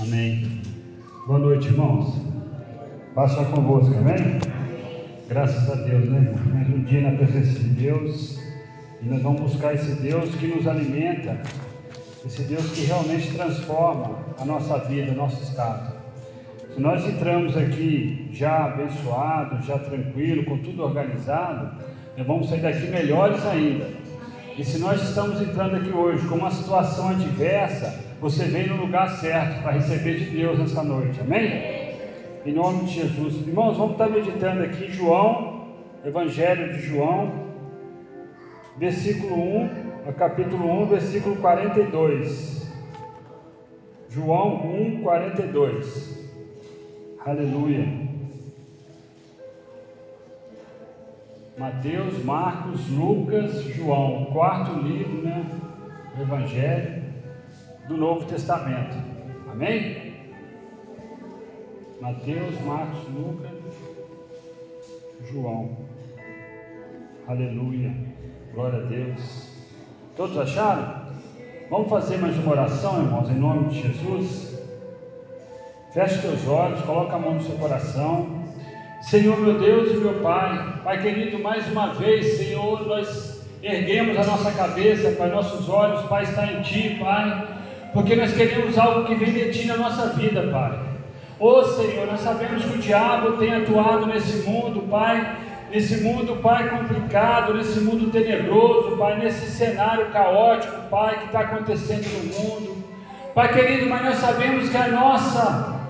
Amém. Boa noite, irmãos. Passa convosco, amém? Graças a Deus, né? Mais um dia na presença de Deus. E nós vamos buscar esse Deus que nos alimenta, esse Deus que realmente transforma a nossa vida, nosso estado. Se nós entramos aqui já abençoados, já tranquilo, com tudo organizado, nós vamos sair daqui melhores ainda. E se nós estamos entrando aqui hoje com uma situação adversa, você veio no lugar certo para receber de Deus nessa noite, amém? Em nome de Jesus. Irmãos, vamos estar meditando aqui João, Evangelho de João, versículo 1, capítulo 1, versículo 42. João 1, 42. Aleluia. Mateus, Marcos, Lucas, João, quarto livro, né? Evangelho do Novo Testamento. Amém? Mateus, Marcos, Lucas, João. Aleluia. Glória a Deus. Todos acharam? Vamos fazer mais uma oração, irmãos, em nome de Jesus. Feche teus olhos, coloca a mão no seu coração. Senhor meu Deus e meu Pai, Pai querido, mais uma vez, Senhor, nós erguemos a nossa cabeça, Pai, nossos olhos, Pai, está em Ti, Pai porque nós queremos algo que vem de Ti na nossa vida, Pai. Ô oh, Senhor, nós sabemos que o diabo tem atuado nesse mundo, Pai, nesse mundo, Pai, complicado, nesse mundo tenebroso, Pai, nesse cenário caótico, Pai, que está acontecendo no mundo. Pai querido, mas nós sabemos que a nossa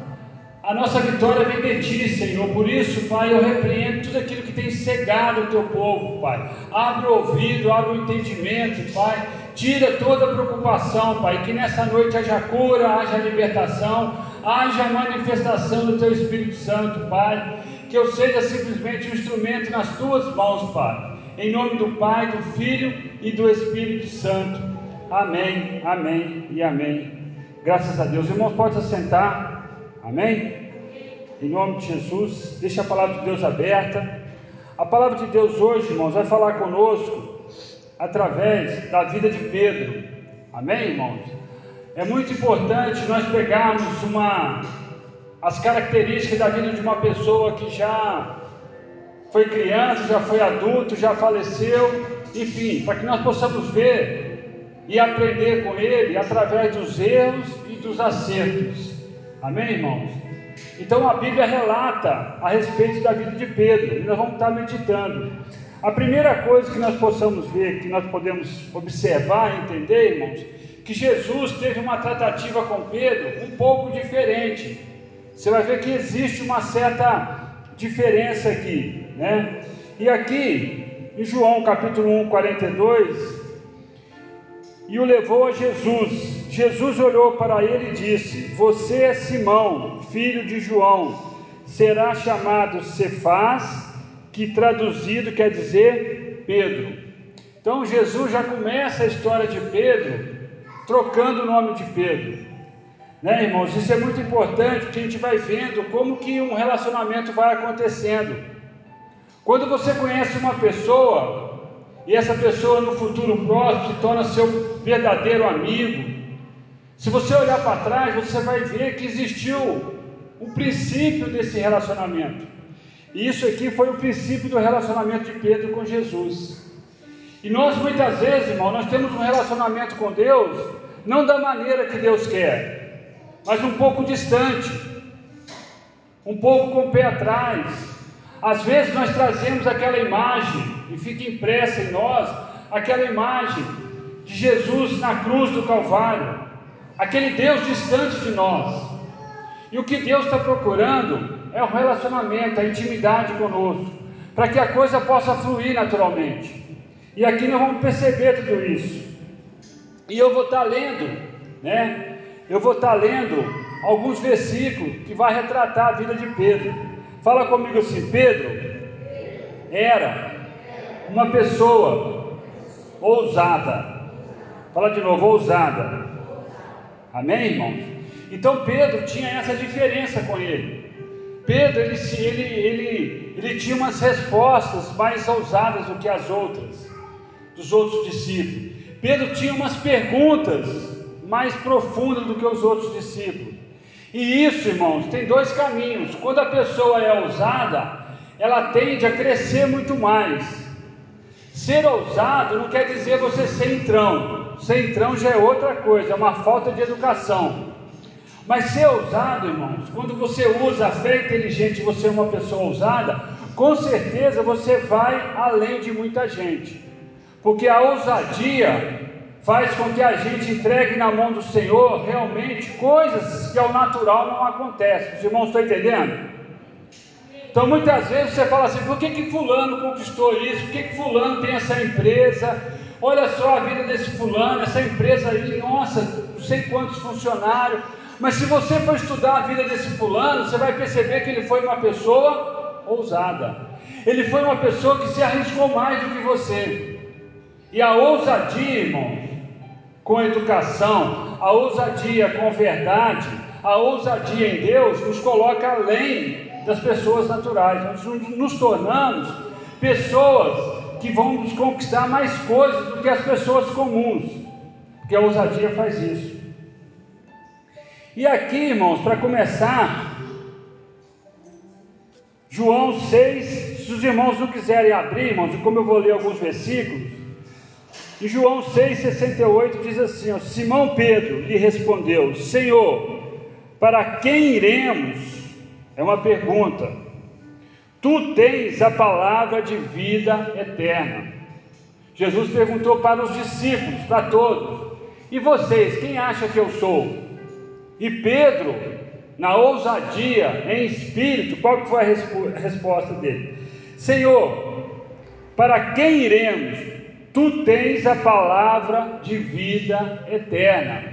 a nossa vitória vem de ti, Senhor. Por isso, Pai, eu repreendo tudo aquilo que tem cegado o teu povo, Pai. Abre o ouvido, abre o entendimento, Pai. Tira toda preocupação, Pai. Que nessa noite haja cura, haja libertação, haja manifestação do teu Espírito Santo, Pai. Que eu seja simplesmente um instrumento nas tuas mãos, Pai. Em nome do Pai, do Filho e do Espírito Santo. Amém, amém e amém. Graças a Deus. Irmãos, pode se sentar. Amém? Em nome de Jesus, deixa a palavra de Deus aberta. A palavra de Deus hoje, irmãos, vai falar conosco através da vida de Pedro. Amém, irmãos? É muito importante nós pegarmos uma as características da vida de uma pessoa que já foi criança, já foi adulto, já faleceu, enfim, para que nós possamos ver e aprender com ele através dos erros e dos acertos. Amém, irmãos? Então a Bíblia relata a respeito da vida de Pedro, e nós vamos estar meditando. A primeira coisa que nós possamos ver, que nós podemos observar e entender, irmãos, que Jesus teve uma tratativa com Pedro um pouco diferente. Você vai ver que existe uma certa diferença aqui, né? E aqui, em João capítulo 1, 42, e o levou a Jesus. Jesus olhou para ele e disse: Você é Simão, filho de João, será chamado Cefás, que traduzido quer dizer Pedro. Então Jesus já começa a história de Pedro trocando o nome de Pedro. Né, irmãos? Isso é muito importante porque a gente vai vendo como que um relacionamento vai acontecendo. Quando você conhece uma pessoa e essa pessoa no futuro próximo se torna seu verdadeiro amigo, se você olhar para trás, você vai ver que existiu o princípio desse relacionamento. E isso aqui foi o princípio do relacionamento de Pedro com Jesus. E nós muitas vezes, irmão, nós temos um relacionamento com Deus não da maneira que Deus quer, mas um pouco distante, um pouco com o pé atrás. Às vezes nós trazemos aquela imagem e fica impressa em nós aquela imagem de Jesus na cruz do Calvário aquele Deus distante de nós. E o que Deus está procurando é o relacionamento, a intimidade conosco, para que a coisa possa fluir naturalmente. E aqui nós vamos perceber tudo isso. E eu vou estar lendo, né? Eu vou estar lendo alguns versículos que vai retratar a vida de Pedro. Fala comigo assim, Pedro era uma pessoa ousada. Fala de novo, ousada Amém, irmãos? Então Pedro tinha essa diferença com ele. Pedro ele, ele, ele, ele tinha umas respostas mais ousadas do que as outras, dos outros discípulos. Pedro tinha umas perguntas mais profundas do que os outros discípulos. E isso, irmãos, tem dois caminhos. Quando a pessoa é ousada, ela tende a crescer muito mais. Ser ousado não quer dizer você ser entrão. Ser entrão já é outra coisa, é uma falta de educação. Mas ser ousado, irmãos, quando você usa a fé inteligente, você é uma pessoa ousada, com certeza você vai além de muita gente. Porque a ousadia faz com que a gente entregue na mão do Senhor realmente coisas que ao natural não acontecem. Os irmãos estão entendendo? Então muitas vezes você fala assim, por que, que fulano conquistou isso? Por que, que fulano tem essa empresa? Olha só a vida desse fulano, essa empresa aí, nossa, não sei quantos funcionários. Mas se você for estudar a vida desse fulano, você vai perceber que ele foi uma pessoa ousada. Ele foi uma pessoa que se arriscou mais do que você. E a ousadia, irmão, com educação, a ousadia com verdade, a ousadia em Deus nos coloca além das pessoas naturais. Nós nos tornamos pessoas que vão nos conquistar mais coisas do que as pessoas comuns, porque a ousadia faz isso. E aqui, irmãos, para começar, João 6, se os irmãos não quiserem abrir, irmãos, e como eu vou ler alguns versículos, em João 6,68 diz assim: ó, Simão Pedro lhe respondeu: Senhor, para quem iremos? É uma pergunta. Tu tens a palavra de vida eterna. Jesus perguntou para os discípulos, para todos: E vocês, quem acha que eu sou? E Pedro, na ousadia, em espírito, qual foi a resposta dele? Senhor, para quem iremos? Tu tens a palavra de vida eterna.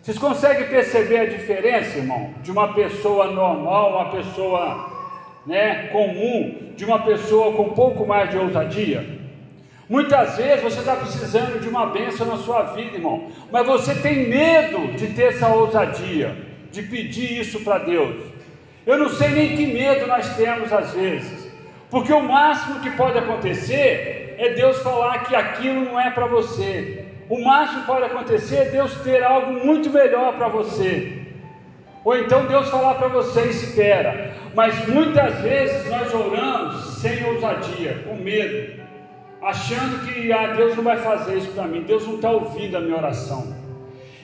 Vocês conseguem perceber a diferença, irmão, de uma pessoa normal, uma pessoa né, comum, de uma pessoa com um pouco mais de ousadia? Muitas vezes você está precisando de uma bênção na sua vida, irmão, mas você tem medo de ter essa ousadia, de pedir isso para Deus. Eu não sei nem que medo nós temos às vezes, porque o máximo que pode acontecer é Deus falar que aquilo não é para você, o máximo que pode acontecer é Deus ter algo muito melhor para você. Ou então Deus falar para você, espera. Mas muitas vezes nós oramos sem ousadia, com medo, achando que ah, Deus não vai fazer isso para mim, Deus não está ouvindo a minha oração.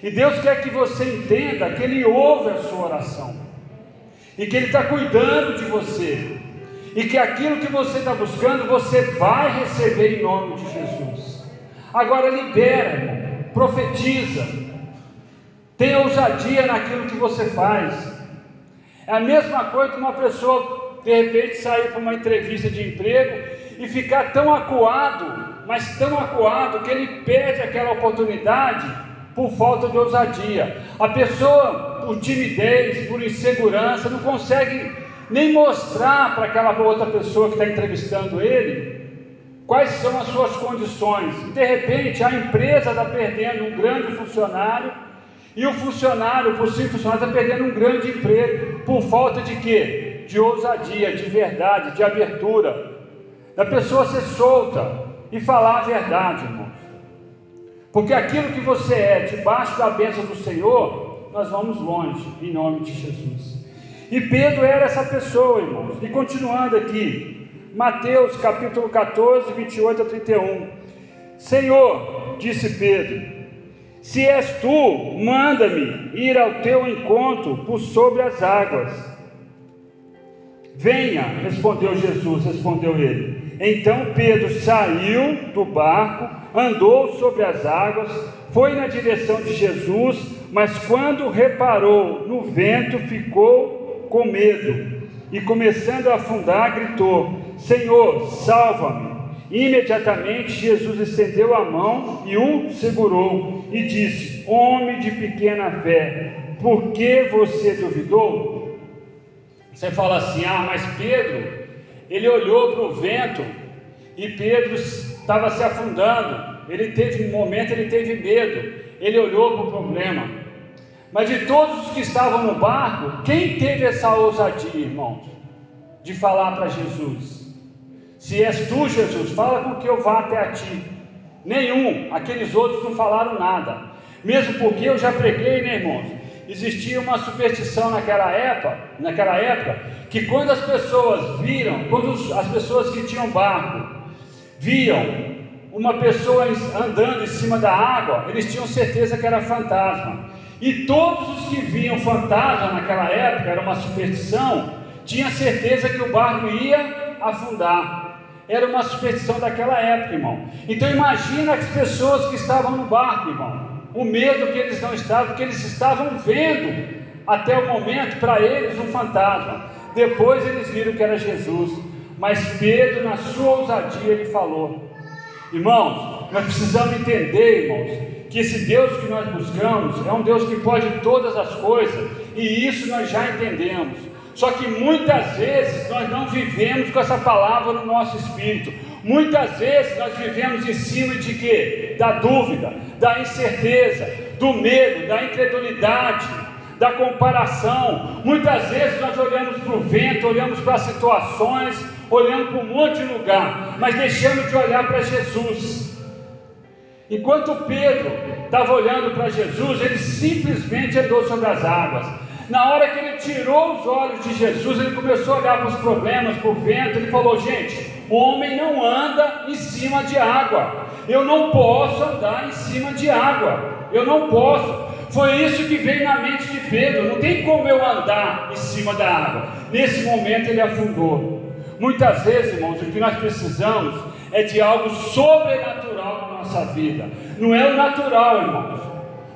E Deus quer que você entenda que Ele ouve a sua oração, e que Ele está cuidando de você, e que aquilo que você está buscando você vai receber em nome de Jesus. Agora libera, profetiza, tenha ousadia naquilo que você faz. É a mesma coisa que uma pessoa de repente sair para uma entrevista de emprego e ficar tão acuado, mas tão acuado que ele perde aquela oportunidade por falta de ousadia. A pessoa, por timidez, por insegurança, não consegue nem mostrar para aquela outra pessoa que está entrevistando ele quais são as suas condições. E de repente a empresa está perdendo um grande funcionário e o funcionário, por si funcionário, está perdendo um grande emprego por falta de quê? De ousadia, de verdade, de abertura, da pessoa ser solta e falar a verdade, irmãos. Porque aquilo que você é debaixo da bênção do Senhor, nós vamos longe, em nome de Jesus. E Pedro era essa pessoa, irmãos. E continuando aqui, Mateus capítulo 14, 28 a 31. Senhor, disse Pedro, se és tu, manda-me ir ao teu encontro por sobre as águas. Venha, respondeu Jesus, respondeu ele. Então Pedro saiu do barco, andou sobre as águas, foi na direção de Jesus, mas quando reparou no vento, ficou com medo e, começando a afundar, gritou: Senhor, salva-me. Imediatamente Jesus estendeu a mão e o segurou e disse: Homem de pequena fé, por que você duvidou? Você fala assim: Ah, mas Pedro, ele olhou para o vento e Pedro estava se afundando. Ele teve um momento, ele teve medo. Ele olhou para o problema. Mas de todos os que estavam no barco, quem teve essa ousadia, irmãos, de falar para Jesus? Se és tu, Jesus, fala com que eu vá até a ti. Nenhum, aqueles outros não falaram nada. Mesmo porque eu já preguei, né, irmãos? Existia uma superstição naquela época, naquela época, que quando as pessoas viram, quando as pessoas que tinham barco viam uma pessoa andando em cima da água, eles tinham certeza que era fantasma. E todos os que viam fantasma naquela época, era uma superstição, tinha certeza que o barco ia afundar. Era uma superstição daquela época, irmão. Então imagina as pessoas que estavam no barco, irmão. O medo que eles não estavam, porque eles estavam vendo até o momento para eles um fantasma. Depois eles viram que era Jesus. Mas Pedro, na sua ousadia, ele falou: Irmãos, nós precisamos entender, irmãos, que esse Deus que nós buscamos é um Deus que pode todas as coisas, e isso nós já entendemos. Só que muitas vezes nós não vivemos com essa palavra no nosso espírito. Muitas vezes nós vivemos em cima de quê? Da dúvida, da incerteza, do medo, da incredulidade, da comparação. Muitas vezes nós olhamos para o vento, olhamos para as situações, olhamos para um monte de lugar, mas deixamos de olhar para Jesus. Enquanto Pedro estava olhando para Jesus, ele simplesmente andou sobre as águas. Na hora que ele tirou os olhos de Jesus, ele começou a olhar para os problemas, para o vento. Ele falou: Gente, homem não anda em cima de água. Eu não posso andar em cima de água. Eu não posso. Foi isso que veio na mente de Pedro. Não tem como eu andar em cima da água. Nesse momento ele afundou. Muitas vezes, irmãos, o que nós precisamos é de algo sobrenatural na nossa vida. Não é o natural, irmãos.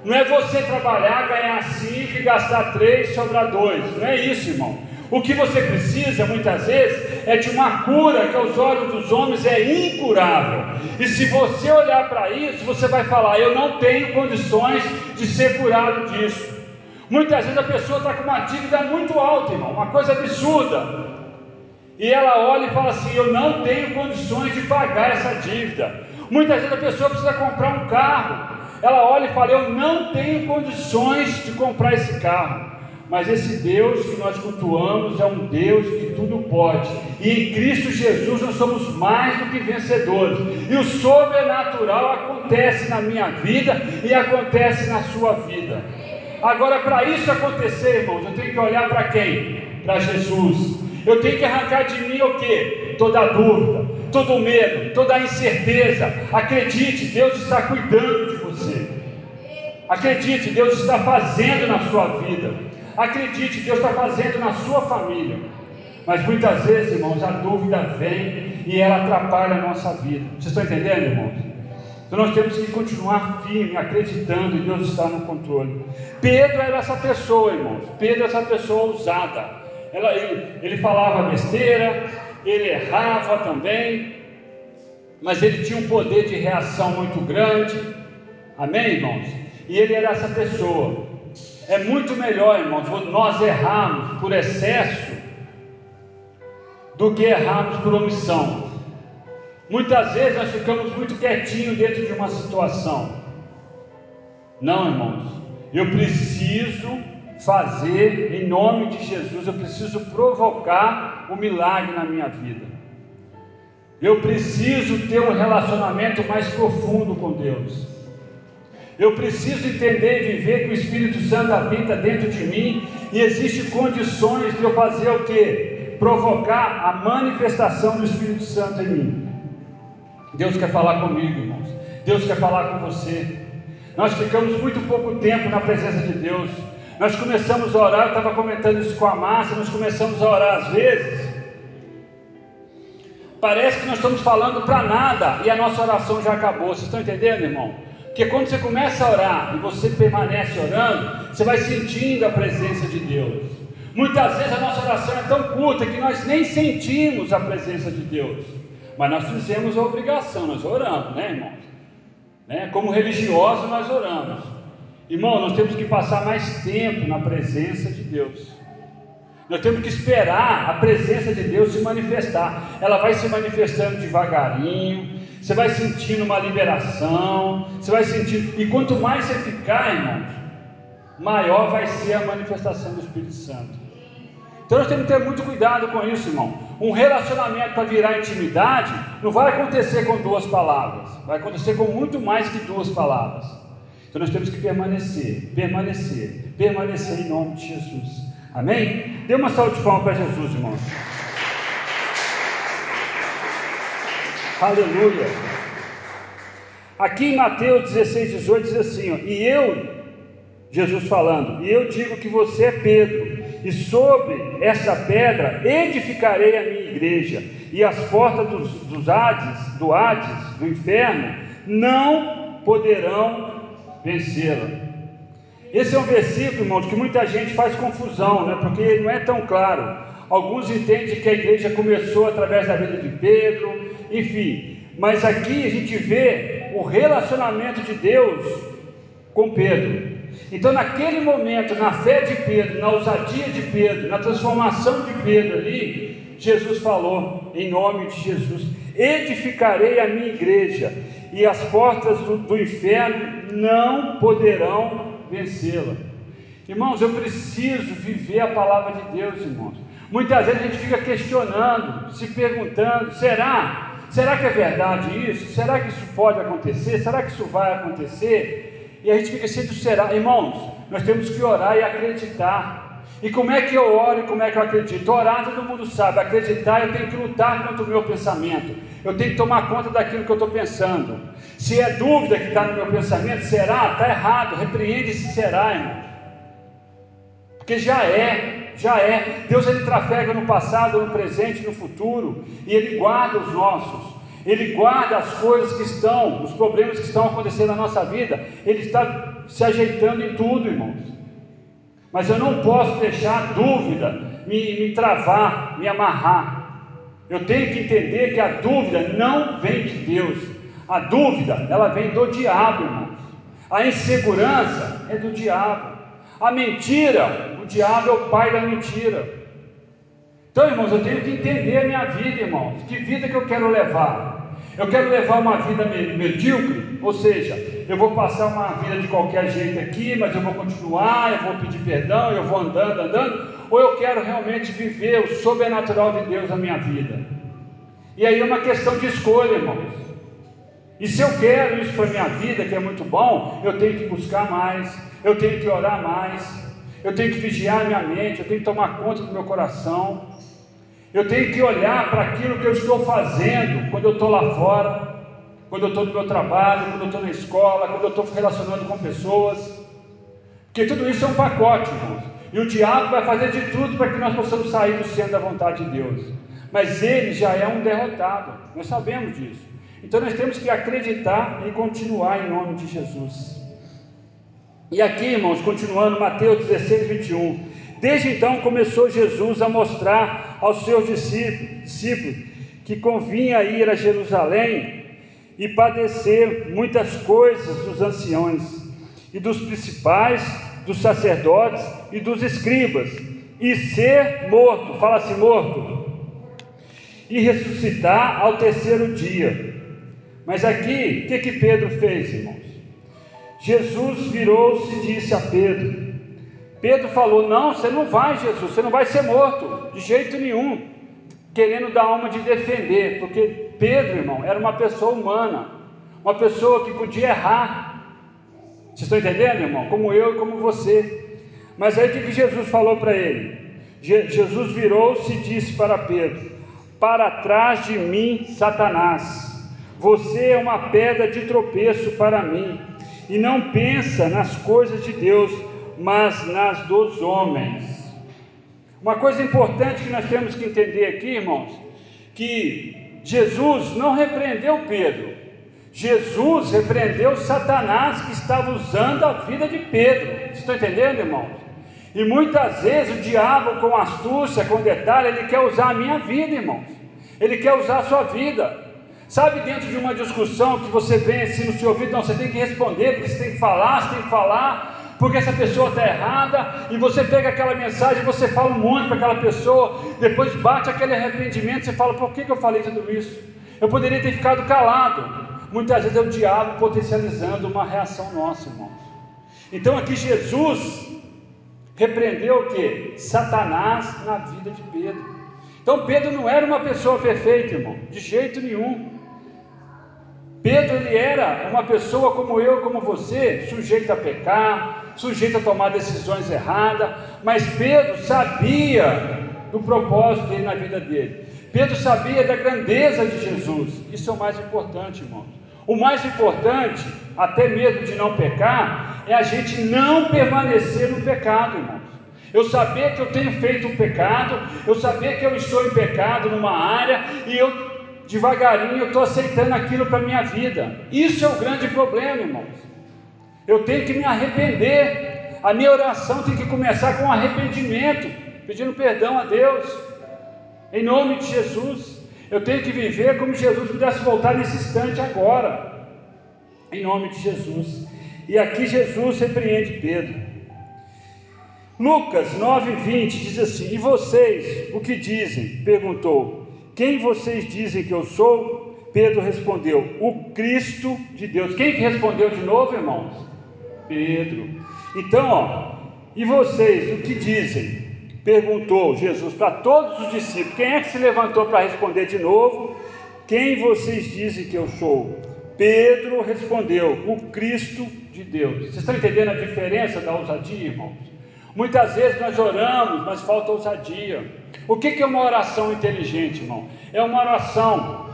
Não é você trabalhar, ganhar cinco e gastar três, sobrar dois. Não é isso, irmão. O que você precisa, muitas vezes, é de uma cura que aos olhos dos homens é incurável. E se você olhar para isso, você vai falar: Eu não tenho condições de ser curado disso. Muitas vezes a pessoa está com uma dívida muito alta, irmão, uma coisa absurda. E ela olha e fala assim: Eu não tenho condições de pagar essa dívida. Muitas vezes a pessoa precisa comprar um carro ela olha e fala: Eu não tenho condições de comprar esse carro. Mas esse Deus que nós cultuamos é um Deus que tudo pode. E em Cristo Jesus nós somos mais do que vencedores. E o sobrenatural acontece na minha vida e acontece na sua vida. Agora, para isso acontecer, irmãos, eu tenho que olhar para quem? Para Jesus. Eu tenho que arrancar de mim o que? Toda dúvida, todo medo, toda incerteza. Acredite, Deus está cuidando de você. Acredite, Deus está fazendo na sua vida. Acredite, Deus está fazendo na sua família. Mas muitas vezes, irmãos, a dúvida vem e ela atrapalha a nossa vida. Vocês estão entendendo, irmãos? Então nós temos que continuar firme, acreditando em Deus está no controle. Pedro era essa pessoa, irmãos. Pedro é essa pessoa ousada. Ela, ele, ele falava besteira, ele errava também, mas ele tinha um poder de reação muito grande. Amém, irmãos? E ele era essa pessoa. É muito melhor, irmãos, nós errarmos por excesso do que errarmos por omissão. Muitas vezes nós ficamos muito quietinhos dentro de uma situação. Não, irmãos, eu preciso fazer em nome de Jesus, eu preciso provocar o um milagre na minha vida. Eu preciso ter um relacionamento mais profundo com Deus. Eu preciso entender e viver que o Espírito Santo habita dentro de mim e existem condições de eu fazer o que? Provocar a manifestação do Espírito Santo em mim. Deus quer falar comigo, irmãos. Deus quer falar com você. Nós ficamos muito pouco tempo na presença de Deus. Nós começamos a orar, eu estava comentando isso com a Márcia, nós começamos a orar às vezes. Parece que nós estamos falando para nada e a nossa oração já acabou. Vocês estão entendendo, irmão? Porque quando você começa a orar e você permanece orando, você vai sentindo a presença de Deus. Muitas vezes a nossa oração é tão curta que nós nem sentimos a presença de Deus. Mas nós fizemos a obrigação, nós oramos, né, irmãos? Né? Como religiosos, nós oramos. Irmão, nós temos que passar mais tempo na presença de Deus. Nós temos que esperar a presença de Deus se manifestar. Ela vai se manifestando devagarinho. Você vai sentindo uma liberação. Você vai sentindo. E quanto mais você ficar, irmãos, maior vai ser a manifestação do Espírito Santo. Então nós temos que ter muito cuidado com isso, irmão. Um relacionamento para virar intimidade não vai acontecer com duas palavras. Vai acontecer com muito mais que duas palavras. Então nós temos que permanecer, permanecer, permanecer em nome de Jesus. Amém? Dê uma salva de palmas para Jesus, irmão. Aleluia. Aqui em Mateus 16, 18 diz assim: ó, E eu, Jesus falando, e eu digo que você é Pedro, e sobre essa pedra edificarei a minha igreja, e as portas dos, dos Hades, do Hades, do inferno, não poderão vencê-la. Esse é um versículo, irmãos, que muita gente faz confusão, né? porque não é tão claro. Alguns entendem que a igreja começou através da vida de Pedro, enfim. Mas aqui a gente vê o relacionamento de Deus com Pedro. Então, naquele momento, na fé de Pedro, na ousadia de Pedro, na transformação de Pedro ali, Jesus falou, em nome de Jesus: edificarei a minha igreja, e as portas do, do inferno não poderão vencê-la. Irmãos, eu preciso viver a palavra de Deus, irmãos. Muitas vezes a gente fica questionando, se perguntando: será? Será que é verdade isso? Será que isso pode acontecer? Será que isso vai acontecer? E a gente fica sempre será. Irmãos, nós temos que orar e acreditar. E como é que eu oro e como é que eu acredito? Orar todo mundo sabe, acreditar eu tenho que lutar contra o meu pensamento, eu tenho que tomar conta daquilo que eu estou pensando. Se é dúvida que está no meu pensamento, será? Está errado, repreende se será, irmão. Porque já é, já é. Deus ele trafega no passado, no presente, no futuro, e Ele guarda os nossos. Ele guarda as coisas que estão, os problemas que estão acontecendo na nossa vida. Ele está se ajeitando em tudo, irmãos. Mas eu não posso deixar a dúvida me, me travar, me amarrar. Eu tenho que entender que a dúvida não vem de Deus. A dúvida, ela vem do diabo, irmãos. A insegurança é do diabo. A mentira, o diabo é o pai da mentira. Então, irmãos, eu tenho que entender a minha vida, irmãos. Que vida que eu quero levar? Eu quero levar uma vida medíocre, ou seja, eu vou passar uma vida de qualquer jeito aqui, mas eu vou continuar, eu vou pedir perdão, eu vou andando, andando, ou eu quero realmente viver o sobrenatural de Deus na minha vida. E aí é uma questão de escolha, irmãos. E se eu quero isso para a minha vida, que é muito bom, eu tenho que buscar mais, eu tenho que orar mais, eu tenho que vigiar minha mente, eu tenho que tomar conta do meu coração. Eu tenho que olhar para aquilo que eu estou fazendo quando eu estou lá fora, quando eu estou no meu trabalho, quando eu estou na escola, quando eu estou relacionando com pessoas. Porque tudo isso é um pacote, irmãos. E o diabo vai fazer de tudo para que nós possamos sair do centro da vontade de Deus. Mas ele já é um derrotado, nós sabemos disso. Então nós temos que acreditar e continuar em nome de Jesus. E aqui, irmãos, continuando, Mateus 16, 21. Desde então começou Jesus a mostrar aos seus discípulos que convinha ir a Jerusalém e padecer muitas coisas dos anciões e dos principais, dos sacerdotes e dos escribas, e ser morto, fala assim, morto, e ressuscitar ao terceiro dia. Mas aqui, o que, que Pedro fez, irmãos? Jesus virou-se e disse a Pedro: Pedro falou: Não, você não vai, Jesus, você não vai ser morto, de jeito nenhum, querendo dar uma de defender, porque Pedro, irmão, era uma pessoa humana, uma pessoa que podia errar. Vocês estão entendendo, irmão? Como eu e como você. Mas aí o que Jesus falou para ele? Jesus virou-se e disse para Pedro: Para trás de mim, Satanás, você é uma pedra de tropeço para mim, e não pensa nas coisas de Deus mas nas dos homens. Uma coisa importante que nós temos que entender aqui, irmãos, que Jesus não repreendeu Pedro, Jesus repreendeu Satanás que estava usando a vida de Pedro. Estão entendendo, irmãos? E muitas vezes o diabo, com astúcia, com detalhe, ele quer usar a minha vida, irmãos. Ele quer usar a sua vida. Sabe, dentro de uma discussão que você vem assim no seu ouvido, não, você tem que responder, porque você tem que falar, você tem que falar, porque essa pessoa está errada, e você pega aquela mensagem, você fala um monte para aquela pessoa, depois bate aquele arrependimento, você fala, por que, que eu falei tudo isso? Eu poderia ter ficado calado. Muitas vezes é o diabo potencializando uma reação nossa, irmãos. Então aqui Jesus repreendeu o que? Satanás na vida de Pedro. Então Pedro não era uma pessoa perfeita, irmão, de jeito nenhum. Pedro ele era uma pessoa como eu, como você, sujeito a pecar, sujeito a tomar decisões erradas, mas Pedro sabia do propósito dele na vida dele. Pedro sabia da grandeza de Jesus. Isso é o mais importante, irmãos. O mais importante, até mesmo de não pecar, é a gente não permanecer no pecado, irmãos. Eu saber que eu tenho feito um pecado, eu saber que eu estou em pecado numa área e eu devagarinho eu estou aceitando aquilo para a minha vida. Isso é o grande problema, irmãos. Eu tenho que me arrepender. A minha oração tem que começar com arrependimento, pedindo perdão a Deus, em nome de Jesus. Eu tenho que viver como Jesus pudesse voltar nesse instante agora, em nome de Jesus. E aqui Jesus repreende Pedro. Lucas 9,20 diz assim: E vocês, o que dizem? perguntou. Quem vocês dizem que eu sou? Pedro respondeu: O Cristo de Deus. Quem que respondeu de novo, irmãos? Pedro. Então, ó, e vocês, o que dizem? Perguntou Jesus para todos os discípulos. Quem é que se levantou para responder de novo? Quem vocês dizem que eu sou? Pedro respondeu: O Cristo de Deus. Vocês estão entendendo a diferença da ousadia, irmãos? Muitas vezes nós oramos, mas falta ousadia. O que é uma oração inteligente, irmão? É uma oração,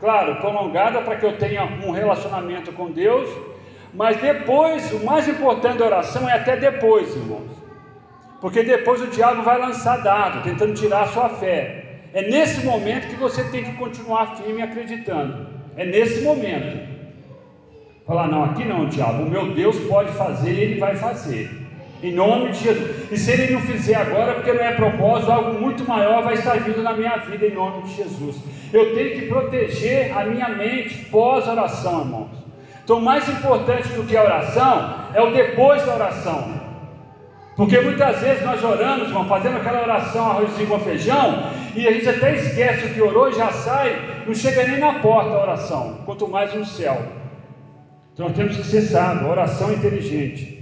claro, prolongada para que eu tenha um relacionamento com Deus, mas depois, o mais importante da oração é até depois, irmãos, porque depois o diabo vai lançar dado, tentando tirar a sua fé. É nesse momento que você tem que continuar firme acreditando. É nesse momento. Falar, não, aqui não, diabo, o meu Deus pode fazer, ele vai fazer. Em nome de Jesus. E se ele não fizer agora, porque não é propósito, algo muito maior vai estar vindo na minha vida em nome de Jesus. Eu tenho que proteger a minha mente pós-oração, irmãos. Então, mais importante do que a oração é o depois da oração. Porque muitas vezes nós oramos, irmão, fazendo aquela oração arrozinho com feijão, e a gente até esquece o que orou e já sai, não chega nem na porta a oração, quanto mais no céu. Então nós temos que ser sábios, oração inteligente.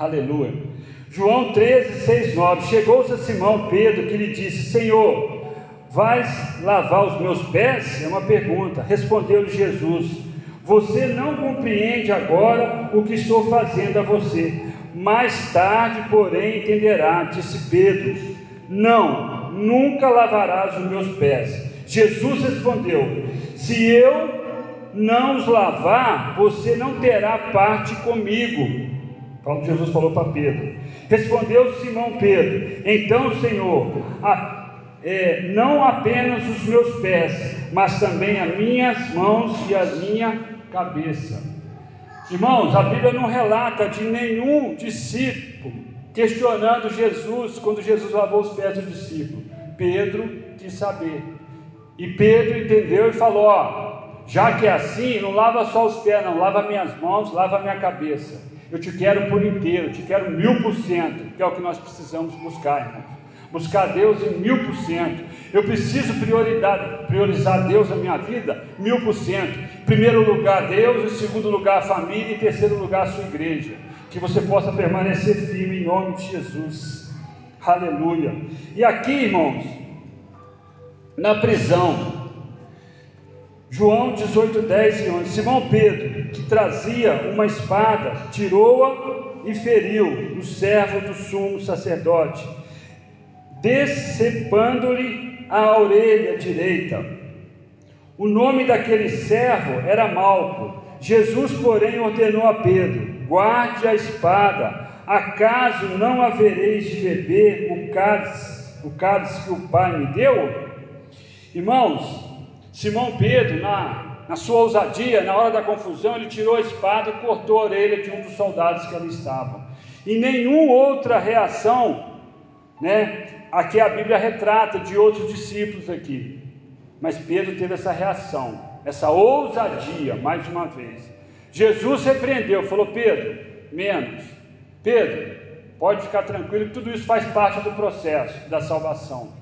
Aleluia. João 13, 6, 9. Chegou-se a Simão Pedro que lhe disse: Senhor, vais lavar os meus pés? É uma pergunta. Respondeu-lhe Jesus: Você não compreende agora o que estou fazendo a você. Mais tarde, porém, entenderá, disse Pedro: Não, nunca lavarás os meus pés. Jesus respondeu: Se eu não os lavar, você não terá parte comigo. Como Jesus falou para Pedro. Respondeu Simão Pedro: Então, Senhor, a, é, não apenas os meus pés, mas também as minhas mãos e a minha cabeça. Irmãos, a Bíblia não relata de nenhum discípulo questionando Jesus quando Jesus lavou os pés do discípulo. Pedro quis saber. E Pedro entendeu e falou: Ó, já que é assim, não lava só os pés, não, lava minhas mãos, lava minha cabeça. Eu te quero por inteiro, eu te quero mil por cento, que é o que nós precisamos buscar, irmãos. Buscar Deus em mil por cento. Eu preciso prioridade, priorizar Deus na minha vida, mil por cento. Primeiro lugar, Deus, em segundo lugar, a família, em terceiro lugar, a sua igreja. Que você possa permanecer firme em nome de Jesus. Aleluia. E aqui, irmãos, na prisão, João 18, 10 e 11. Simão Pedro, que trazia uma espada, tirou-a e feriu o servo do sumo sacerdote, decepando-lhe a orelha direita. O nome daquele servo era Malco. Jesus, porém, ordenou a Pedro: guarde a espada, acaso não havereis de beber o cálice, o cálice que o Pai me deu? Irmãos, Simão Pedro, na, na sua ousadia, na hora da confusão, ele tirou a espada e cortou a orelha de um dos soldados que ali estavam. E nenhuma outra reação, né? Aqui a Bíblia retrata de outros discípulos aqui. Mas Pedro teve essa reação, essa ousadia, mais uma vez. Jesus repreendeu, falou: Pedro, menos. Pedro, pode ficar tranquilo que tudo isso faz parte do processo da salvação.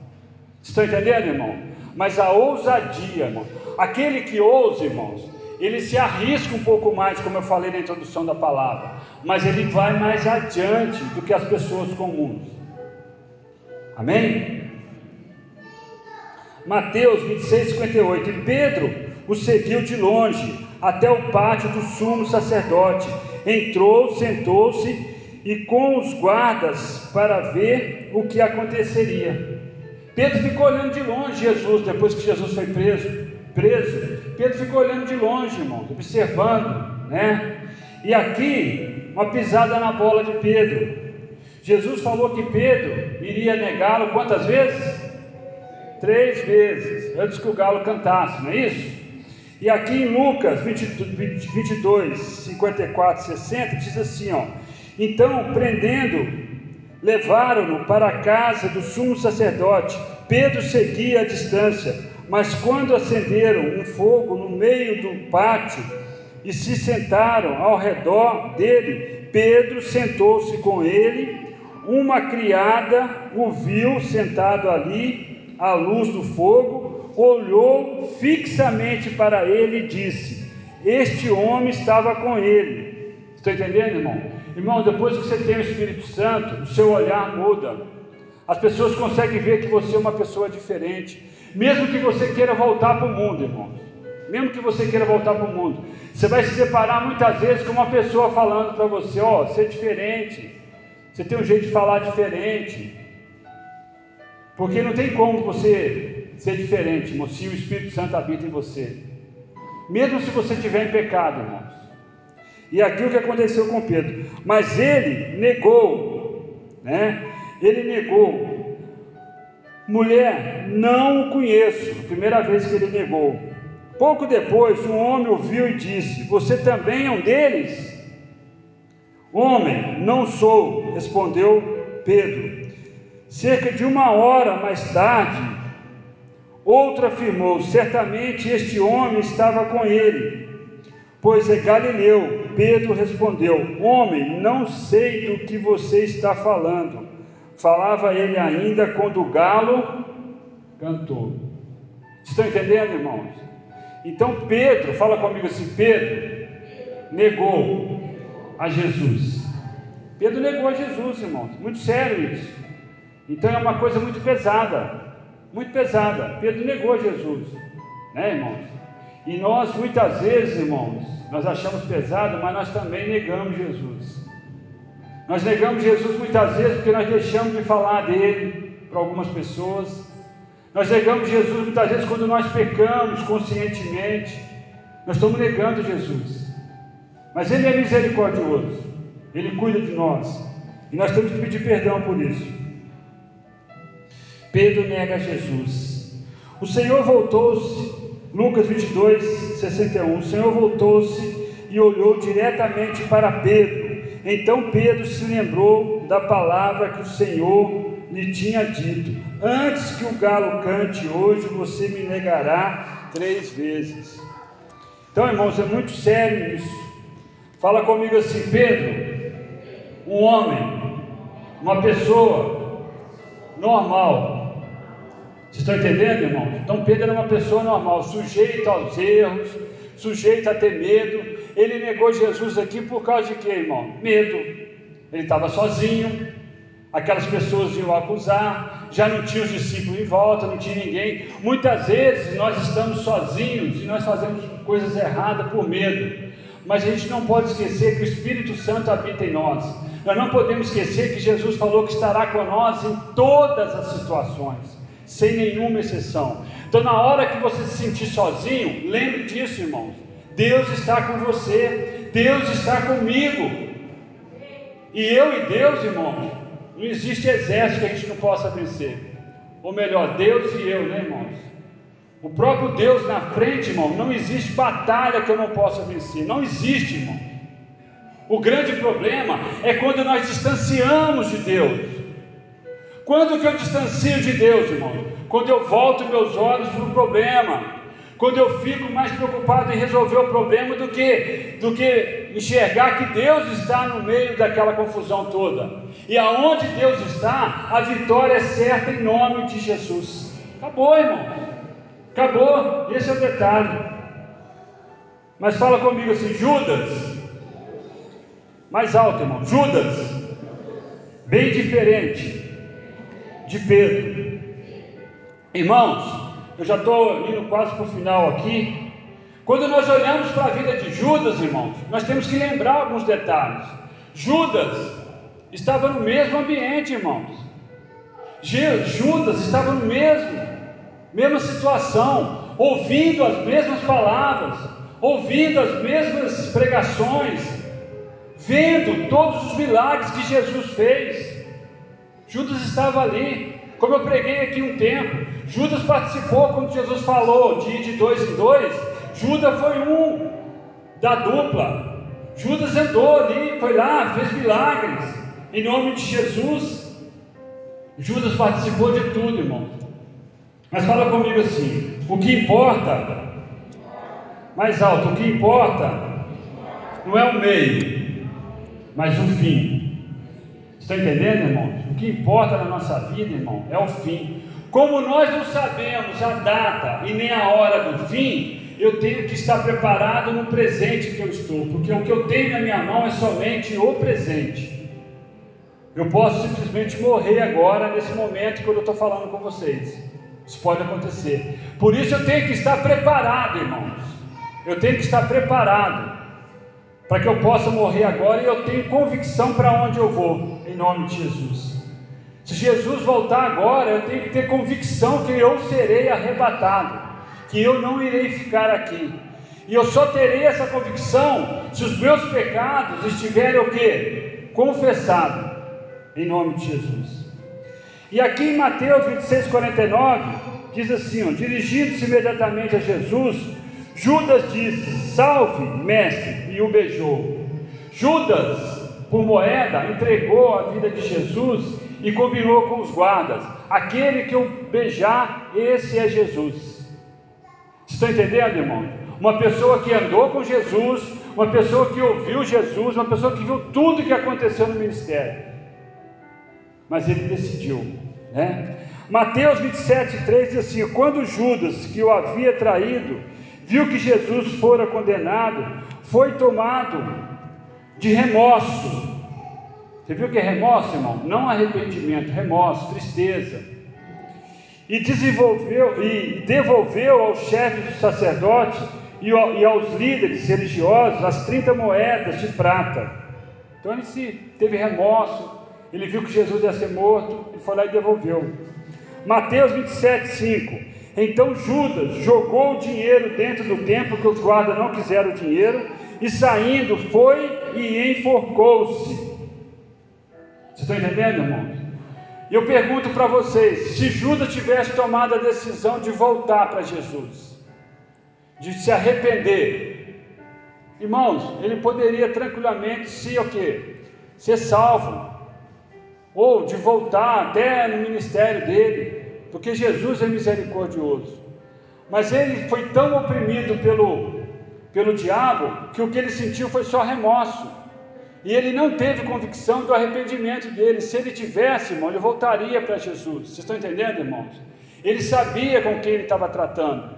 Estão entendendo, irmão? Mas a ousadia, irmão. Aquele que ousa, irmãos, ele se arrisca um pouco mais, como eu falei na introdução da palavra, mas ele vai mais adiante do que as pessoas comuns. Amém? Mateus 26, 58. E Pedro, o seguiu de longe até o pátio do sumo sacerdote. Entrou, sentou-se e com os guardas para ver o que aconteceria. Pedro ficou olhando de longe Jesus depois que Jesus foi preso. Preso. Pedro ficou olhando de longe, irmão, observando, né? E aqui, uma pisada na bola de Pedro. Jesus falou que Pedro iria negá-lo quantas vezes? Três vezes, antes que o galo cantasse, não é isso? E aqui em Lucas 22, 54, 60, diz assim: ó, Então, prendendo, levaram-no para a casa do sumo sacerdote. Pedro seguia à distância, mas quando acenderam um fogo no meio do pátio e se sentaram ao redor dele, Pedro sentou-se com ele. Uma criada o viu sentado ali, à luz do fogo, olhou fixamente para ele e disse: Este homem estava com ele. Estou entendendo, irmão? Irmão, depois que você tem o Espírito Santo, o seu olhar muda. As pessoas conseguem ver que você é uma pessoa diferente, mesmo que você queira voltar para o mundo, irmão. Mesmo que você queira voltar para o mundo, você vai se separar muitas vezes com uma pessoa falando para você: Ó, oh, você é diferente, você tem um jeito de falar diferente, porque não tem como você ser diferente, irmão, se o Espírito Santo habita em você. Mesmo se você estiver em pecado, irmãos. E aqui o que aconteceu com Pedro. Mas ele negou, né? Ele negou. Mulher, não o conheço. Primeira vez que ele negou. Pouco depois, um homem o viu e disse: Você também é um deles? Homem, não sou, respondeu Pedro. Cerca de uma hora mais tarde, Outro afirmou: Certamente este homem estava com ele, pois é Galileu. Pedro respondeu: Homem, não sei do que você está falando. Falava ele ainda quando o galo cantou. Estão entendendo, irmãos? Então Pedro, fala comigo assim: Pedro negou a Jesus. Pedro negou a Jesus, irmãos. Muito sério isso. Então é uma coisa muito pesada muito pesada. Pedro negou Jesus, né, irmãos? E nós, muitas vezes, irmãos, nós achamos pesado, mas nós também negamos Jesus. Nós negamos Jesus muitas vezes porque nós deixamos de falar dele para algumas pessoas. Nós negamos Jesus muitas vezes quando nós pecamos conscientemente. Nós estamos negando Jesus. Mas Ele é misericordioso. Ele cuida de nós. E nós temos que pedir perdão por isso. Pedro nega Jesus. O Senhor voltou-se, Lucas 22, 61. O Senhor voltou-se e olhou diretamente para Pedro. Então Pedro se lembrou da palavra que o Senhor lhe tinha dito: Antes que o galo cante hoje, você me negará três vezes. Então, irmãos, é muito sério isso. Fala comigo assim, Pedro, um homem, uma pessoa normal, vocês estão entendendo, irmão? Então Pedro era uma pessoa normal, sujeito aos erros, sujeito a ter medo. Ele negou Jesus aqui por causa de quê, irmão? Medo. Ele estava sozinho, aquelas pessoas iam acusar, já não tinha os discípulos em volta, não tinha ninguém. Muitas vezes nós estamos sozinhos e nós fazemos coisas erradas por medo. Mas a gente não pode esquecer que o Espírito Santo habita em nós. Nós não podemos esquecer que Jesus falou que estará nós em todas as situações sem nenhuma exceção. Então, na hora que você se sentir sozinho, lembre disso, irmãos. Deus está com você, Deus está comigo. E eu e Deus, irmãos, não existe exército que a gente não possa vencer. Ou melhor, Deus e eu, né, irmãos? O próprio Deus na frente, irmão, não existe batalha que eu não possa vencer. Não existe, irmão. O grande problema é quando nós distanciamos de Deus. Quando que eu distancio de Deus, irmão? Quando eu volto meus olhos para o problema. Quando eu fico mais preocupado em resolver o problema do que, do que enxergar que Deus está no meio daquela confusão toda. E aonde Deus está, a vitória é certa em nome de Jesus. Acabou, irmão. Acabou. Esse é o detalhe. Mas fala comigo assim, Judas. Mais alto, irmão. Judas. Bem diferente de Pedro. Irmãos, eu já estou indo quase para o final aqui, Quando nós olhamos para a vida de Judas, irmãos, nós temos que lembrar alguns detalhes. Judas estava no mesmo ambiente, irmãos. Judas estava no mesmo, mesma situação, ouvindo as mesmas palavras, ouvindo as mesmas pregações, vendo todos os milagres que Jesus fez. Judas estava ali, como eu preguei aqui um tempo. Judas participou quando Jesus falou de ir de dois em dois. Judas foi um da dupla. Judas andou ali, foi lá, fez milagres em nome de Jesus. Judas participou de tudo, irmão. Mas fala comigo assim: o que importa, mais alto, o que importa não é o meio, mas o fim. Está entendendo, irmão? O que importa na nossa vida, irmão, é o fim. Como nós não sabemos a data e nem a hora do fim, eu tenho que estar preparado no presente que eu estou, porque o que eu tenho na minha mão é somente o presente. Eu posso simplesmente morrer agora, nesse momento, quando eu estou falando com vocês. Isso pode acontecer. Por isso eu tenho que estar preparado, irmãos. Eu tenho que estar preparado para que eu possa morrer agora e eu tenho convicção para onde eu vou, nome de Jesus. Se Jesus voltar agora, eu tenho que ter convicção que eu serei arrebatado, que eu não irei ficar aqui. E eu só terei essa convicção se os meus pecados estiverem o quê? Confessados, em nome de Jesus. E aqui em Mateus 26, 49, diz assim: dirigindo-se imediatamente a Jesus, Judas disse: Salve, mestre, e o beijou. Judas, por moeda, entregou a vida de Jesus e combinou com os guardas: aquele que eu beijar, esse é Jesus. Estão entendendo, irmão? Uma pessoa que andou com Jesus, uma pessoa que ouviu Jesus, uma pessoa que viu tudo que aconteceu no ministério. Mas ele decidiu, né? Mateus 27, 3 diz assim: Quando Judas, que o havia traído, viu que Jesus fora condenado, foi tomado de remorso. Você viu que é remorso, irmão? Não arrependimento, remorso, tristeza. E desenvolveu e devolveu aos chefes dos sacerdotes e aos líderes religiosos as 30 moedas de prata. Então ele se teve remorso, ele viu que Jesus ia ser morto, ele foi lá e devolveu. Mateus 27, 5. Então Judas jogou o dinheiro dentro do templo, que os guardas não quiseram o dinheiro, e saindo foi e enforcou-se. Vocês estão entendendo, irmãos? E eu pergunto para vocês: se Judas tivesse tomado a decisão de voltar para Jesus, de se arrepender, irmãos, ele poderia tranquilamente se o quê? Ser salvo, ou de voltar até no ministério dele, porque Jesus é misericordioso. Mas ele foi tão oprimido pelo, pelo diabo que o que ele sentiu foi só remorso. E ele não teve convicção do arrependimento dele. Se ele tivesse, irmão, ele voltaria para Jesus. Vocês estão entendendo, irmãos? Ele sabia com quem ele estava tratando.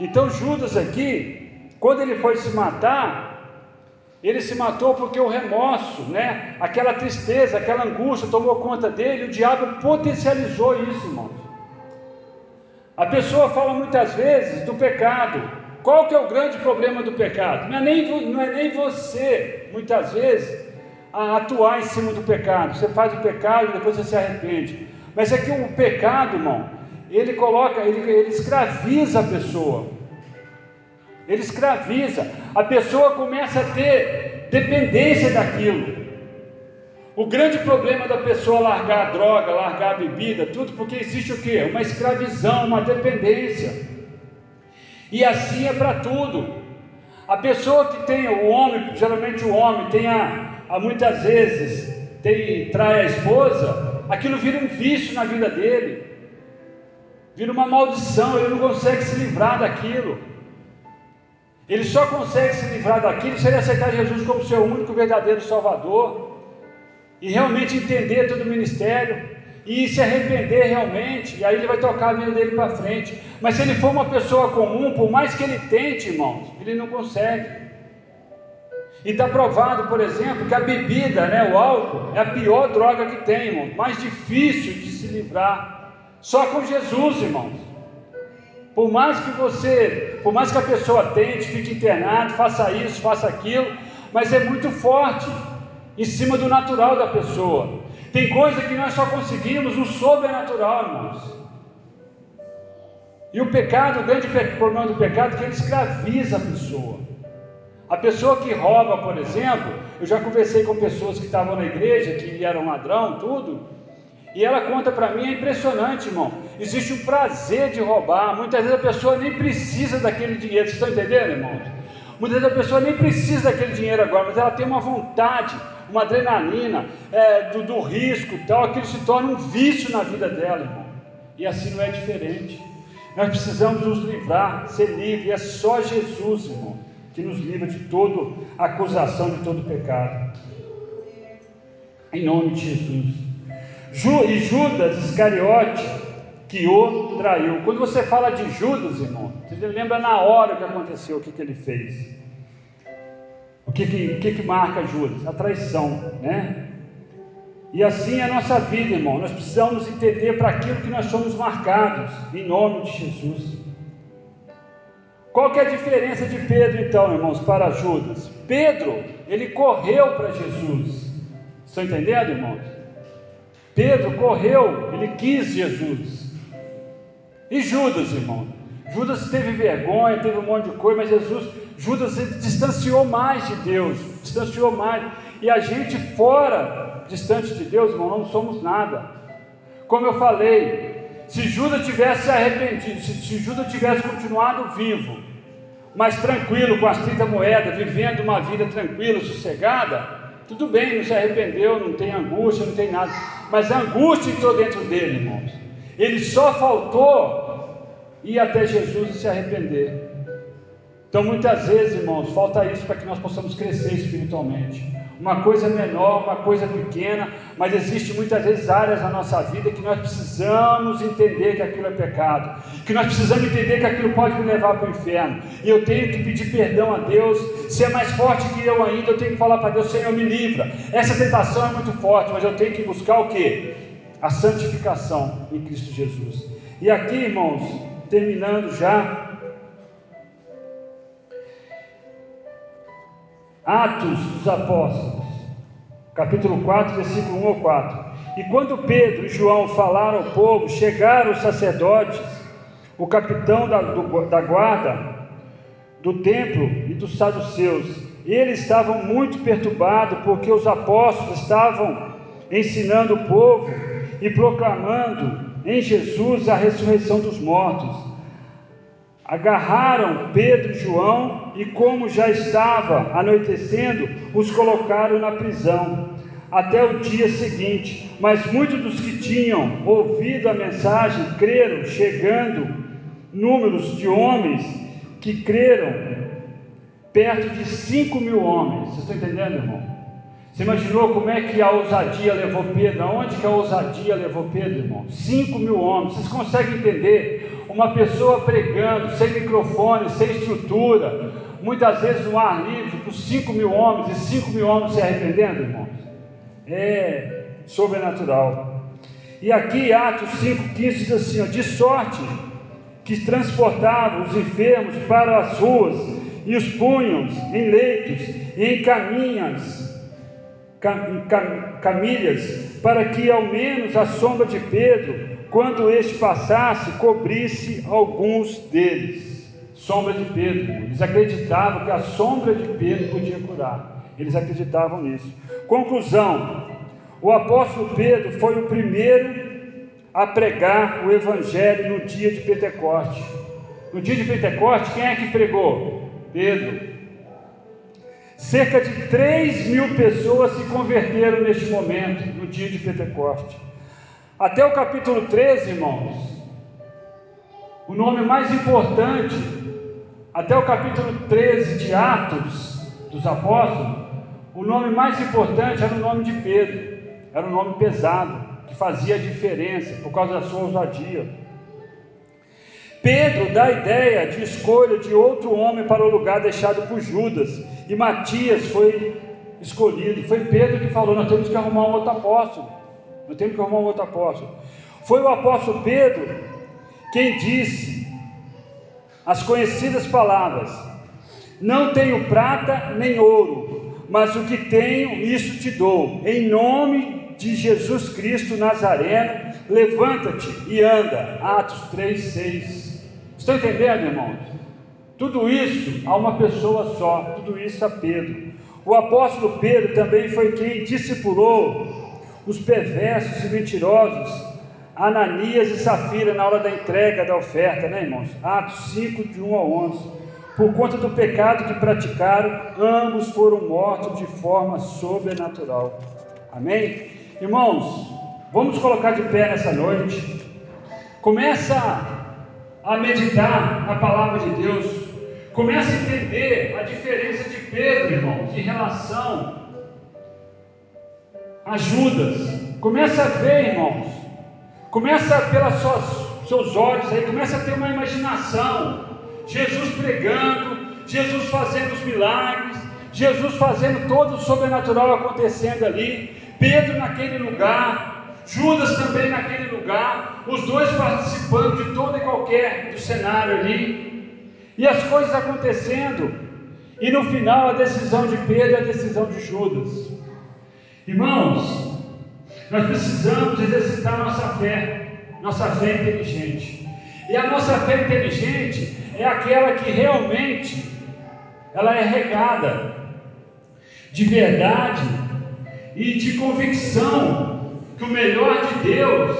Então Judas aqui, quando ele foi se matar, ele se matou porque o remorso, né? Aquela tristeza, aquela angústia tomou conta dele, o diabo potencializou isso, irmãos. A pessoa fala muitas vezes do pecado. Qual que é o grande problema do pecado? Não é nem, não é nem você, muitas vezes, a atuar em cima do pecado. Você faz o pecado e depois você se arrepende. Mas é que o pecado, irmão, ele coloca, ele, ele escraviza a pessoa. Ele escraviza. A pessoa começa a ter dependência daquilo. O grande problema da pessoa largar a droga, largar a bebida, tudo porque existe o que? Uma escravidão, uma dependência. E assim é para tudo. A pessoa que tem o homem, geralmente o homem tem a, a muitas vezes tem trai a esposa, aquilo vira um vício na vida dele. Vira uma maldição, ele não consegue se livrar daquilo. Ele só consegue se livrar daquilo se ele aceitar Jesus como seu único verdadeiro Salvador e realmente entender todo o ministério e se arrepender realmente, e aí ele vai tocar a vida dele para frente. Mas se ele for uma pessoa comum, por mais que ele tente, irmãos, ele não consegue. E está provado, por exemplo, que a bebida, né, o álcool, é a pior droga que tem, irmãos, mais difícil de se livrar. Só com Jesus, irmãos. Por mais que você, por mais que a pessoa tente, fique internado, faça isso, faça aquilo, mas é muito forte em cima do natural da pessoa. Tem coisa que nós só conseguimos no sobrenatural, irmãos. E o pecado, o grande problema do pecado é que ele escraviza a pessoa. A pessoa que rouba, por exemplo, eu já conversei com pessoas que estavam na igreja, que eram ladrão, tudo, e ela conta para mim, é impressionante, irmão. Existe um prazer de roubar. Muitas vezes a pessoa nem precisa daquele dinheiro. Vocês estão entendendo, irmãos? Muitas vezes a pessoa nem precisa daquele dinheiro agora, mas ela tem uma vontade, uma adrenalina é, do, do risco, tal. Aquilo se torna um vício na vida dela, irmão. E assim não é diferente. Nós precisamos nos livrar, ser livre. É só Jesus, irmão, que nos livra de toda acusação, de todo pecado. Em nome de Jesus. E Judas Iscariote, que o traiu. Quando você fala de Judas, irmão, você lembra na hora que aconteceu, o que, que ele fez. Que, que, que, que marca Judas? A traição, né? E assim é a nossa vida, irmão. Nós precisamos entender para aquilo que nós somos marcados, em nome de Jesus. Qual que é a diferença de Pedro, então, irmãos, para Judas? Pedro, ele correu para Jesus. Estão entendendo, irmãos? Pedro correu, ele quis Jesus. E Judas, irmão? Judas teve vergonha, teve um monte de coisa, mas Jesus, Judas se distanciou mais de Deus, distanciou mais. E a gente fora, distante de Deus, irmão, não somos nada. Como eu falei, se Judas tivesse arrependido, se, se Judas tivesse continuado vivo, mas tranquilo, com as 30 moedas, vivendo uma vida tranquila, sossegada, tudo bem, não se arrependeu, não tem angústia, não tem nada. Mas a angústia entrou dentro dele, irmãos. Ele só faltou ir até Jesus e se arrepender. Então, muitas vezes, irmãos, falta isso para que nós possamos crescer espiritualmente. Uma coisa menor, uma coisa pequena, mas existe muitas vezes áreas na nossa vida que nós precisamos entender que aquilo é pecado, que nós precisamos entender que aquilo pode me levar para o inferno, e eu tenho que pedir perdão a Deus. Se é mais forte que eu ainda, eu tenho que falar para Deus: Senhor, me livra. Essa tentação é muito forte, mas eu tenho que buscar o que? A santificação em Cristo Jesus. E aqui, irmãos, terminando já, Atos dos Apóstolos, capítulo 4, versículo 1 ao 4. E quando Pedro e João falaram ao povo, chegaram os sacerdotes, o capitão da, do, da guarda do templo e dos saduceus. Eles estavam muito perturbados porque os apóstolos estavam ensinando o povo e proclamando em Jesus a ressurreição dos mortos agarraram Pedro e João e, como já estava anoitecendo, os colocaram na prisão até o dia seguinte. Mas muitos dos que tinham ouvido a mensagem creram, chegando números de homens que creram, perto de 5 mil homens. Vocês estão entendendo, irmão? Você imaginou como é que a ousadia levou Pedro? Aonde que a ousadia levou Pedro, irmão? Cinco mil homens. Vocês conseguem entender? Uma pessoa pregando, sem microfone, sem estrutura, muitas vezes no ar livre, com cinco mil homens e cinco mil homens se arrependendo, irmãos? É sobrenatural. E aqui, Atos 5,15 diz assim: ó, de sorte que transportavam os enfermos para as ruas e os punham em leitos e em caminhas camilhas, para que ao menos a sombra de Pedro, quando este passasse, cobrisse alguns deles. Sombra de Pedro, eles acreditavam que a sombra de Pedro podia curar, eles acreditavam nisso. Conclusão: o apóstolo Pedro foi o primeiro a pregar o evangelho no dia de Pentecoste. No dia de Pentecoste, quem é que pregou? Pedro. Cerca de 3 mil pessoas se converteram neste momento, no dia de Pentecoste. Até o capítulo 13, irmãos, o nome mais importante, até o capítulo 13 de Atos dos Apóstolos, o nome mais importante era o nome de Pedro, era um nome pesado, que fazia diferença por causa da sua ousadia. Pedro dá a ideia de escolha de outro homem para o lugar deixado por Judas, e Matias foi escolhido. Foi Pedro que falou: Nós temos que arrumar um outro apóstolo. Nós temos que arrumar um outro apóstolo. Foi o apóstolo Pedro quem disse as conhecidas palavras: Não tenho prata nem ouro, mas o que tenho, isso te dou. Em nome de Jesus Cristo Nazareno, levanta-te e anda. Atos 3, 6. Estão entendendo, irmãos? Tudo isso a uma pessoa só, tudo isso a Pedro. O apóstolo Pedro também foi quem discipulou os perversos e mentirosos, Ananias e Safira, na hora da entrega da oferta, né, irmãos? Atos 5, de 1 a 11. Por conta do pecado que praticaram, ambos foram mortos de forma sobrenatural. Amém? Irmãos, vamos colocar de pé nessa noite. Começa a meditar na palavra de Deus. Começa a entender a diferença de Pedro, irmãos, em relação a Judas. Começa a ver, irmãos. Começa pelos seus olhos aí, começa a ter uma imaginação. Jesus pregando, Jesus fazendo os milagres, Jesus fazendo todo o sobrenatural acontecendo ali, Pedro naquele lugar, Judas também naquele lugar, os dois participando de todo e qualquer do cenário ali. E as coisas acontecendo, e no final a decisão de Pedro é a decisão de Judas. Irmãos, nós precisamos exercitar nossa fé, nossa fé inteligente. E a nossa fé inteligente é aquela que realmente ela é regada de verdade e de convicção que o melhor de Deus,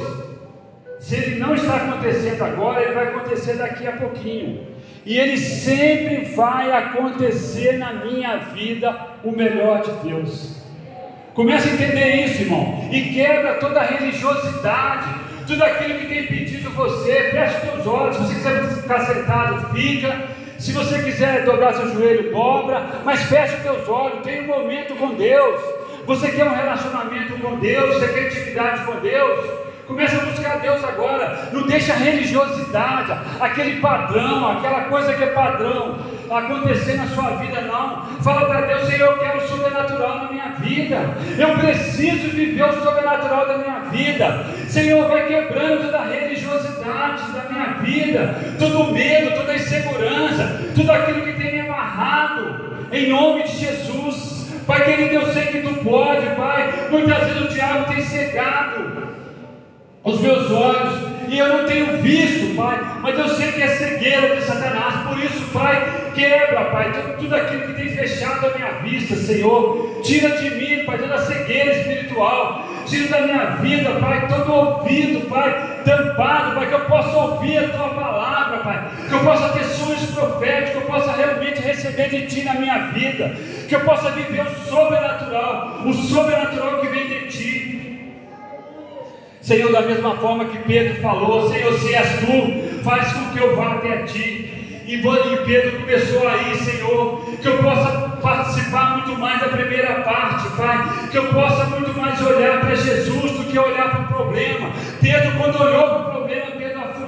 se ele não está acontecendo agora, ele vai acontecer daqui a pouquinho. E ele sempre vai acontecer na minha vida o melhor de Deus. Comece a entender isso, irmão, e quebra toda religiosidade, tudo aquilo que tem impedido você. Feche seus olhos. Se você quiser ficar sentado, fica. Se você quiser dobrar seu joelho, dobra. Mas feche seus olhos. Tenha um momento com Deus. Você quer um relacionamento com Deus? Você quer intimidade com Deus? Começa a buscar Deus agora. Não deixa a religiosidade, aquele padrão, aquela coisa que é padrão acontecer na sua vida, não. Fala para Deus, Senhor, eu quero o sobrenatural na minha vida. Eu preciso viver o sobrenatural da minha vida. Senhor, vai quebrando toda a religiosidade da minha vida, todo medo, toda insegurança, tudo aquilo que tem me amarrado. Em nome de Jesus. Pai querido, eu sei que tu pode, Pai. Muitas vezes o diabo tem cegado os meus olhos, e eu não tenho visto, Pai, mas eu sei que é cegueira de Satanás, por isso, Pai, quebra, Pai, tudo, tudo aquilo que tem fechado a minha vista, Senhor, tira de mim, Pai, toda a cegueira espiritual, tira da minha vida, Pai, todo ouvido, Pai, tampado, Pai, que eu possa ouvir a Tua palavra, Pai, que eu possa ter sonhos proféticos, que eu possa realmente receber de Ti na minha vida, que eu possa viver o sobrenatural, o sobrenatural que vem de Ti, Senhor, da mesma forma que Pedro falou, Senhor, se és tu, faz com que eu vá até ti. E Pedro começou aí, Senhor, que eu possa participar muito mais da primeira parte, Pai, que eu possa muito mais olhar para Jesus do que olhar para o problema. Pedro, quando olhou para o problema,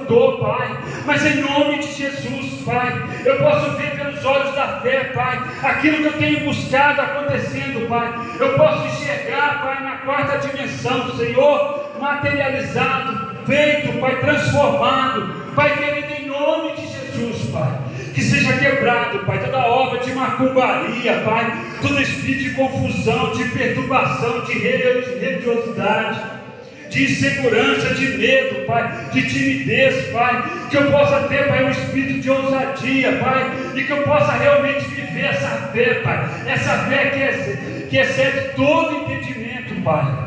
Afundou, Pai, mas em nome de Jesus, Pai, eu posso ver pelos olhos da fé, Pai, aquilo que eu tenho buscado acontecendo, Pai, eu posso enxergar, Pai, na quarta dimensão, Senhor, materializado, feito, Pai, transformado, Pai querido, em nome de Jesus, Pai. Que seja quebrado, Pai, toda obra de macumbaria, Pai, todo espírito de confusão, de perturbação, de religiosidade, de insegurança, de medo, Pai, de timidez, Pai, que eu possa ter, Pai, um espírito de ousadia, Pai, e que eu possa realmente viver essa fé, Pai, essa fé que, é, que excede todo entendimento, Pai.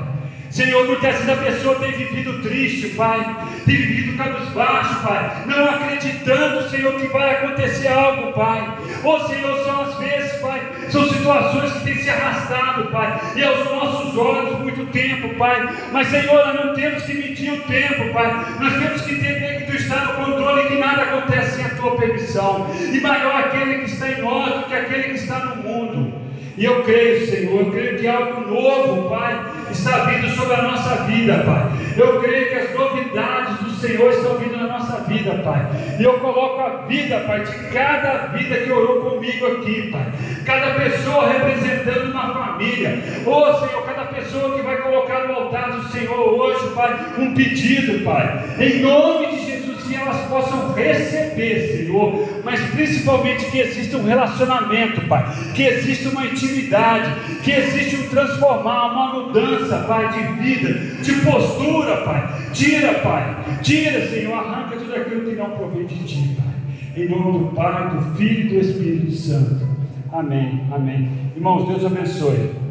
Senhor, muitas vezes a pessoa tem vivido triste, Pai, tem vivido cabisbaixo, Pai, não acreditando, Senhor, que vai acontecer algo, Pai. Ô Senhor, são as vezes, Pai, são situações que têm se arrastado, Pai, e aos nossos olhos muito tempo, Pai. Mas, Senhor, nós não temos que medir o tempo, Pai, nós temos que entender que Tu está no controle e que nada acontece sem a Tua permissão, e maior aquele que está em nós do que aquele que está no mundo. E eu creio, Senhor, eu creio que algo novo, Pai, está vindo sobre a nossa vida, Pai. Eu creio que as novidades do Senhor estão vindo na nossa vida, Pai. E eu coloco a vida, Pai, de cada vida que orou comigo aqui, Pai. Cada pessoa representando uma família. Oh, Senhor, cada pessoa que vai colocar no altar do Senhor hoje, Pai, um pedido, Pai. Em nome de Jesus que elas possam receber, Senhor, mas principalmente que exista um relacionamento, Pai, que exista uma intimidade, que existe um transformar, uma mudança, Pai, de vida, de postura, Pai. Tira, Pai, tira, Senhor, arranca tudo aquilo que não provém de Ti, Pai. Em nome do Pai, do Filho e do Espírito Santo. Amém, amém. Irmãos, Deus abençoe.